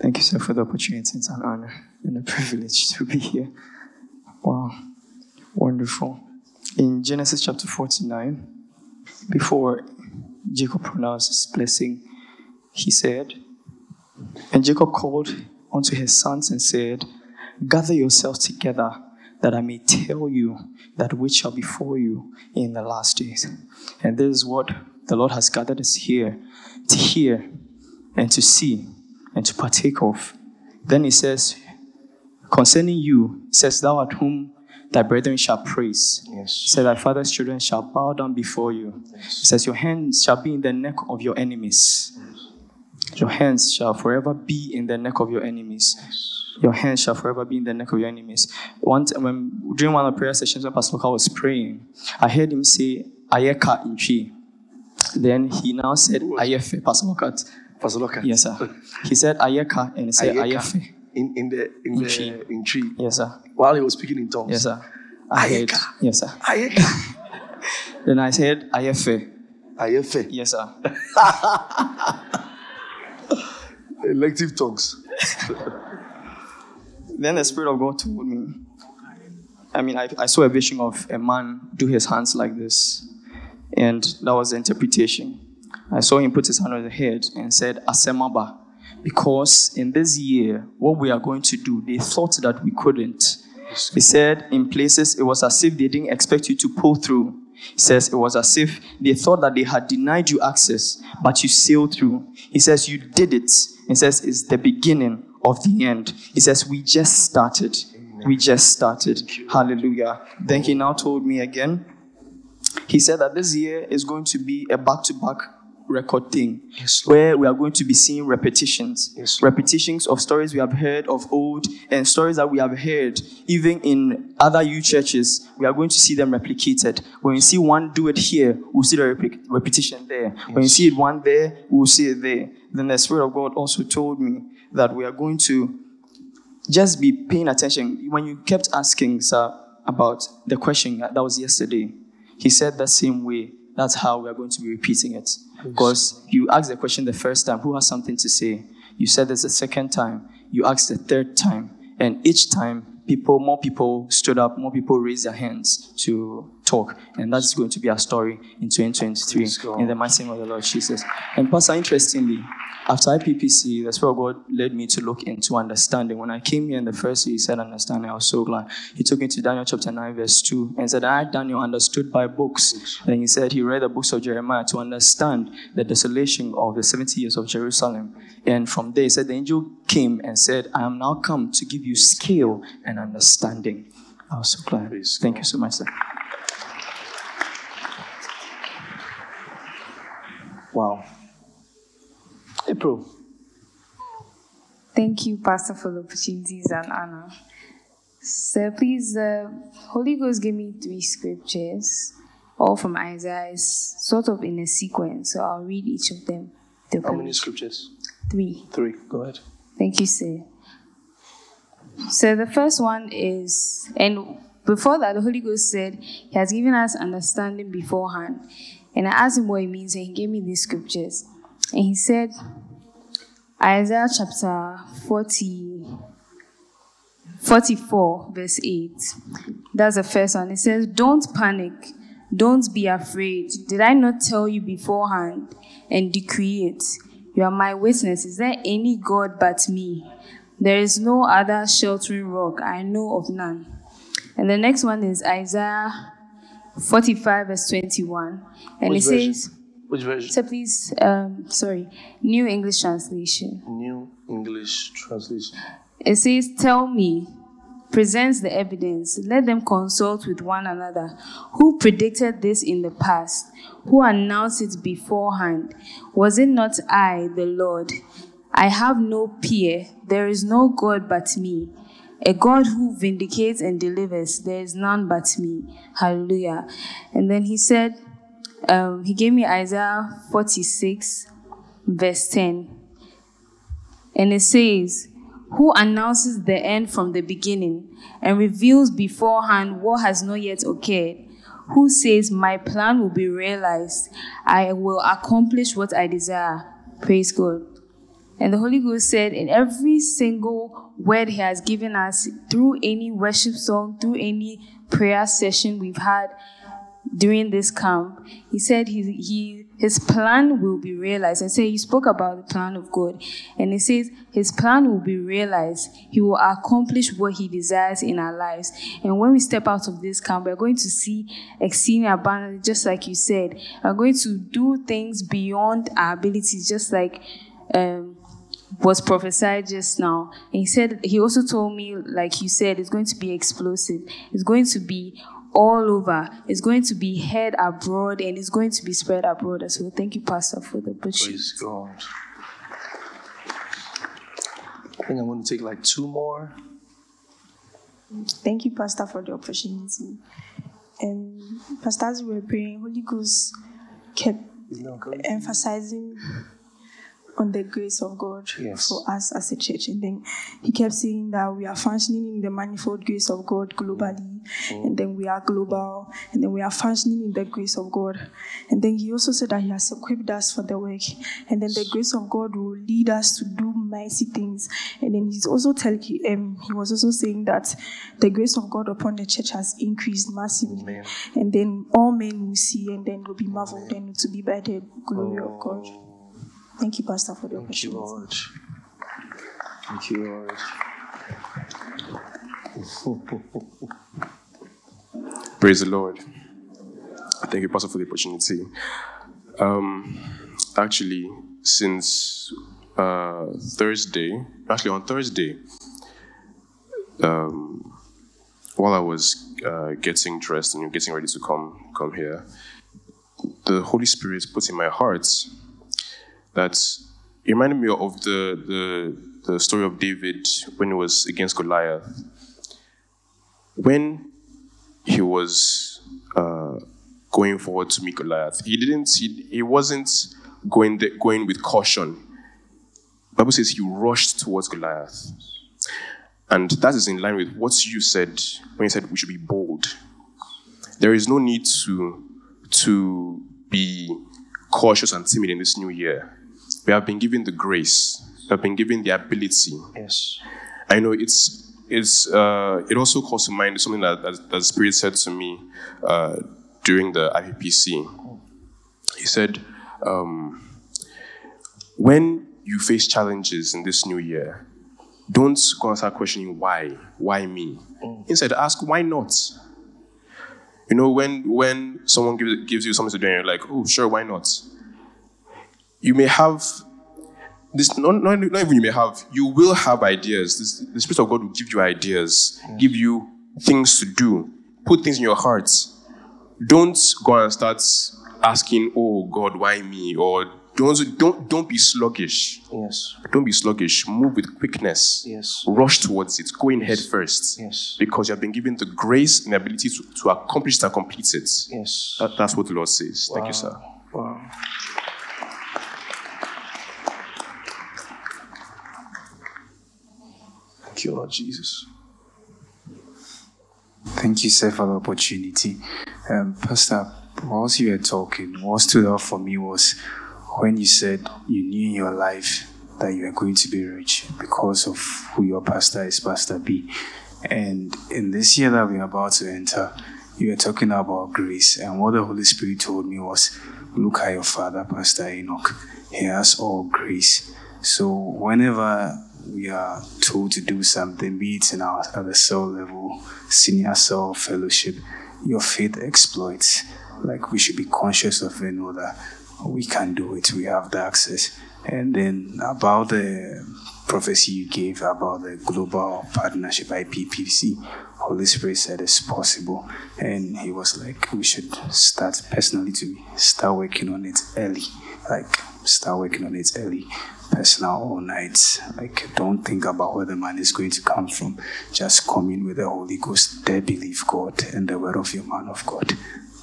Speaker 9: Thank you, sir, for the opportunity. It's an honor and a privilege to be here. Wow. Wonderful. In Genesis chapter 49, before Jacob pronounced his blessing, he said, And Jacob called unto his sons and said, Gather yourselves together, that I may tell you that which shall befall you in the last days. And this is what the Lord has gathered us here to hear and to see and to partake of. Then he says, Concerning you, he says, Thou at whom thy brethren shall praise.
Speaker 1: Yes.
Speaker 9: He said, Thy father's children shall bow down before you. He says, Your hands shall be in the neck of your enemies. Your hands shall forever be in the neck of your enemies. Your hands shall forever be in the neck of your enemies. One time, when, during one of the prayer sessions when Pastor Luka was praying, I heard him say, Ayeka in tree. Then he now said, Ayefe. Pastor
Speaker 1: Loka.
Speaker 9: Yes, sir. <laughs> He said Ayeka and he said. Ayefe.
Speaker 1: In, in the in,
Speaker 9: In
Speaker 1: the
Speaker 9: tree.
Speaker 1: in tree.
Speaker 9: Yes, sir.
Speaker 1: While he was speaking in tongues.
Speaker 9: Yes, sir.
Speaker 1: Ayeka.
Speaker 9: Yes, sir.
Speaker 1: Ayeka. <laughs>
Speaker 9: Then I said Ayefe.
Speaker 1: Ayefe.
Speaker 9: Yes, sir. <laughs>
Speaker 1: Elective tongues.
Speaker 9: Then the Spirit of God told me. I mean, I, I saw a vision of a man do his hands like this. And that was the interpretation. I saw him put his hand on the head and said, Asemaba. Because in this year, what we are going to do, they thought that we couldn't. He said, in places, it was as if they didn't expect you to pull through. He says, it was as if they thought that they had denied you access, but you sailed through. He says, you did it. He says, it's the beginning of the end. He says, we just started. We just started. Hallelujah. Then he now told me again, he said that this year is going to be a back to back record thing
Speaker 1: Yes,
Speaker 9: where we are going to be seeing repetitions.
Speaker 1: Yes,
Speaker 9: repetitions of stories we have heard of old and stories that we have heard even in other youth churches. We are going to see them replicated. When you see one do it here we'll see the repli- repetition there. When you see it one there we'll see it there. Then the spirit of god also told me that we are going to just be paying attention. When you kept asking, sir, about the question that was yesterday, he said the same way. That's how we are going to be repeating it. Because you asked the question the first time, who has something to say? You said this the second time. You asked the third time. And each time, people, more people stood up, more people raised their hands to talk. And that's going to be our story in 2023 in the mighty name of the Lord Jesus. And Pastor, interestingly, after IPPC, the Spirit of God led me to look into understanding. When I came here in the first year, he said understanding. I was so glad. He took me to Daniel chapter 9, verse 2, and said, I, Daniel, understood by books. And he said he read the books of Jeremiah to understand the desolation of the 70 years of Jerusalem. And from there, he said, the angel came and said, I am now come to give you skill and understanding. I was so glad.
Speaker 1: Praise
Speaker 9: Thank
Speaker 1: God.
Speaker 9: you so much, sir.
Speaker 1: Wow. April.
Speaker 10: Thank you, Pastor, for the opportunities and honor. Sir, please, the Holy Ghost gave me three scriptures, all from Isaiah, It's sort of in a sequence, so I'll read each of them. The
Speaker 1: How many scriptures?
Speaker 10: Three.
Speaker 1: Three. Go ahead.
Speaker 10: Thank you, sir. So the first one is, and before that, the Holy Ghost said He has given us understanding beforehand. And I asked him what it means, and he gave me these scriptures. And he said, Isaiah chapter 40, 44, verse 8. That's the first one. It says, Don't panic, don't be afraid. Did I not tell you beforehand and decree it? You are my witness. Is there any God but me? There is no other sheltering rock. I know of none. And the next one is Isaiah 45, verse 21. And
Speaker 1: Which
Speaker 10: it
Speaker 1: version?
Speaker 10: says,
Speaker 1: Which version?
Speaker 10: so please, um, sorry, New English Translation.
Speaker 1: New English translation.
Speaker 10: It says, Tell me, presents the evidence, let them consult with one another. Who predicted this in the past? Who announced it beforehand? Was it not I, the Lord? I have no peer, there is no God but me. A God who vindicates and delivers, there is none but me. Hallelujah. And then he said, um, he gave me Isaiah 46, verse 10. And it says, Who announces the end from the beginning and reveals beforehand what has not yet occurred? Who says, My plan will be realized? I will accomplish what I desire. Praise God. And the Holy Ghost said, in every single word He has given us, through any worship song, through any prayer session we've had during this camp, He said he, he, His plan will be realized. And so He spoke about the plan of God. And He says, His plan will be realized. He will accomplish what He desires in our lives. And when we step out of this camp, we're going to see exceeding abundance, just like you said. We're going to do things beyond our abilities, just like. Um, was prophesied just now. And he said, he also told me, like you said, it's going to be explosive. It's going to be all over. It's going to be heard abroad and it's going to be spread abroad as well. Thank you, Pastor, for the opportunity.
Speaker 1: Praise God. I think I'm going to take like two more.
Speaker 4: Thank you, Pastor, for the opportunity. Um, Pastor, as we were praying, Holy Ghost kept emphasizing on the grace of God
Speaker 1: Yes.
Speaker 4: for us as a church. And then he kept saying that we are functioning in the manifold grace of God globally, and then we are global, and then we are functioning in the grace of God. And then he also said that he has equipped us for the work, and then the grace of God will lead us to do mighty things. And then he's also telling, um, he was also saying that the grace of God upon the church has increased massively,
Speaker 1: Amen.
Speaker 4: and then all men will see, and then will be marveled, and to be by the glory of God. Thank you, Pastor, for the
Speaker 1: Thank you,
Speaker 4: opportunity.
Speaker 1: Lord. Thank you, Lord. <laughs>
Speaker 11: Praise the Lord. Thank you, Pastor, for the opportunity. Um, actually, since uh, Thursday, actually on Thursday, um, while I was uh, getting dressed and getting ready to come come here, the Holy Spirit put in my heart that it reminded me of the the, the story of David when he was against Goliath. When he was uh, going forward to meet Goliath. He didn't. He, he wasn't going the, going with caution. Bible says he rushed towards Goliath, and that is in line with what you said when you said we should be bold. There is no need to to be cautious and timid in this new year. We have been given the grace. We have been given the ability.
Speaker 1: Yes.
Speaker 11: I know it's it's uh, it also calls to mind something that, that, that the Spirit said to me uh, during the IPPC. He said, um, when you face challenges in this new year, don't go and start questioning why, why me. Instead, ask why not. You know, when when someone gives, gives you something to do, and you're like, oh, sure, why not? You may have this not, not, not even you may have you will have ideas. This, the spirit of god will give you ideas give you things to do put things in your heart don't go and start asking oh god why me? Or don't don't don't be sluggish.
Speaker 1: Yes.
Speaker 11: don't be sluggish. Move with quickness.
Speaker 1: Yes.
Speaker 11: rush towards it. Go in head first.
Speaker 1: Yes.
Speaker 11: because you have been given the grace and the ability to, to accomplish and complete it.
Speaker 1: Yes.
Speaker 11: that, that's what the lord says. Thank you sir.
Speaker 1: Wow. Thank you, Lord Jesus.
Speaker 12: Thank you, sir, for the opportunity. Um, Pastor, whilst you were talking, what stood out for me was when you said you knew in your life that you were going to be rich because of who your pastor is, Pastor B. And in this year that we're about to enter, you were talking about grace. And what the Holy Spirit told me was look at your father, Pastor Enoch. He has all grace. So whenever we are told to do something, be it in our the cell level, senior soul fellowship, your faith exploits. Like we should be conscious of it, know that we can do it, we have the access. And then about the prophecy you gave about the global partnership IPPC, Holy Spirit said it's possible. And he was like, we should start personally to start working on it early. Like start working on it early. Personal all night. Like don't think about where the money is going to come from. Just come in with the Holy Ghost. There believe God and the word of your man of God.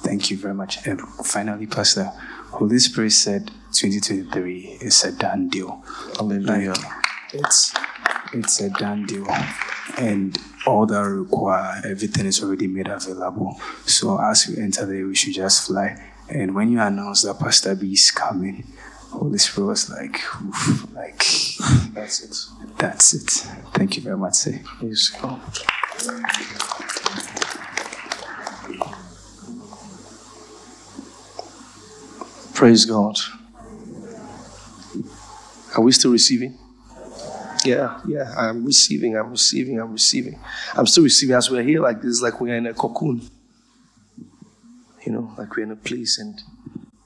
Speaker 12: Thank you very much. And finally, Pastor, Holy Spirit said 2023 is a done deal.
Speaker 1: Hallelujah.
Speaker 12: Like, it's it's a done deal. And all that require everything is already made available. So as we enter there, we should just fly. And when you announce that Pastor B is coming, Holy Spirit was like, oof, like
Speaker 1: That's it.
Speaker 12: that's it. Thank you very much, sir.
Speaker 1: Praise God. Praise God. Are we still receiving? Yeah, yeah, I'm receiving, I'm receiving, I'm receiving. I'm still receiving as we're here like this, like we're in a cocoon. You know, like we're in a place and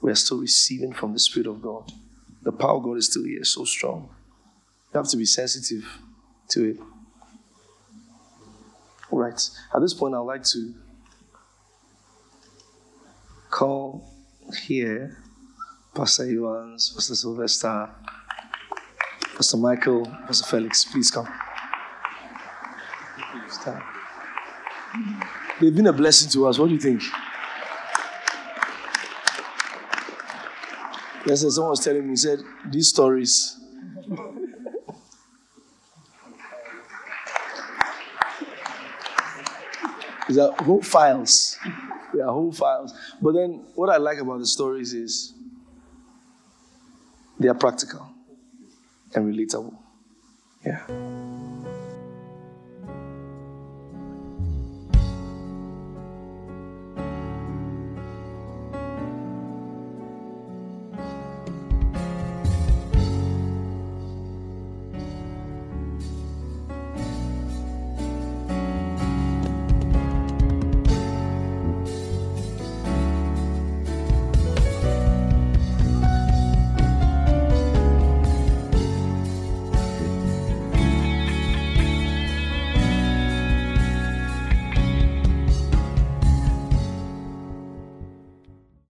Speaker 1: we're still receiving from the Spirit of God. The power of God is still here, so strong. You have to be sensitive to it. All right. At this point, I'd like to call here Pastor Evans, Pastor Sylvester, Pastor Michael, Pastor Felix. Please come. They've been a blessing to us. What do you think? Yesterday, someone was telling me, he said, these stories. These are whole files. They are whole files. But then, what I like about the stories is they are practical and relatable. Yeah.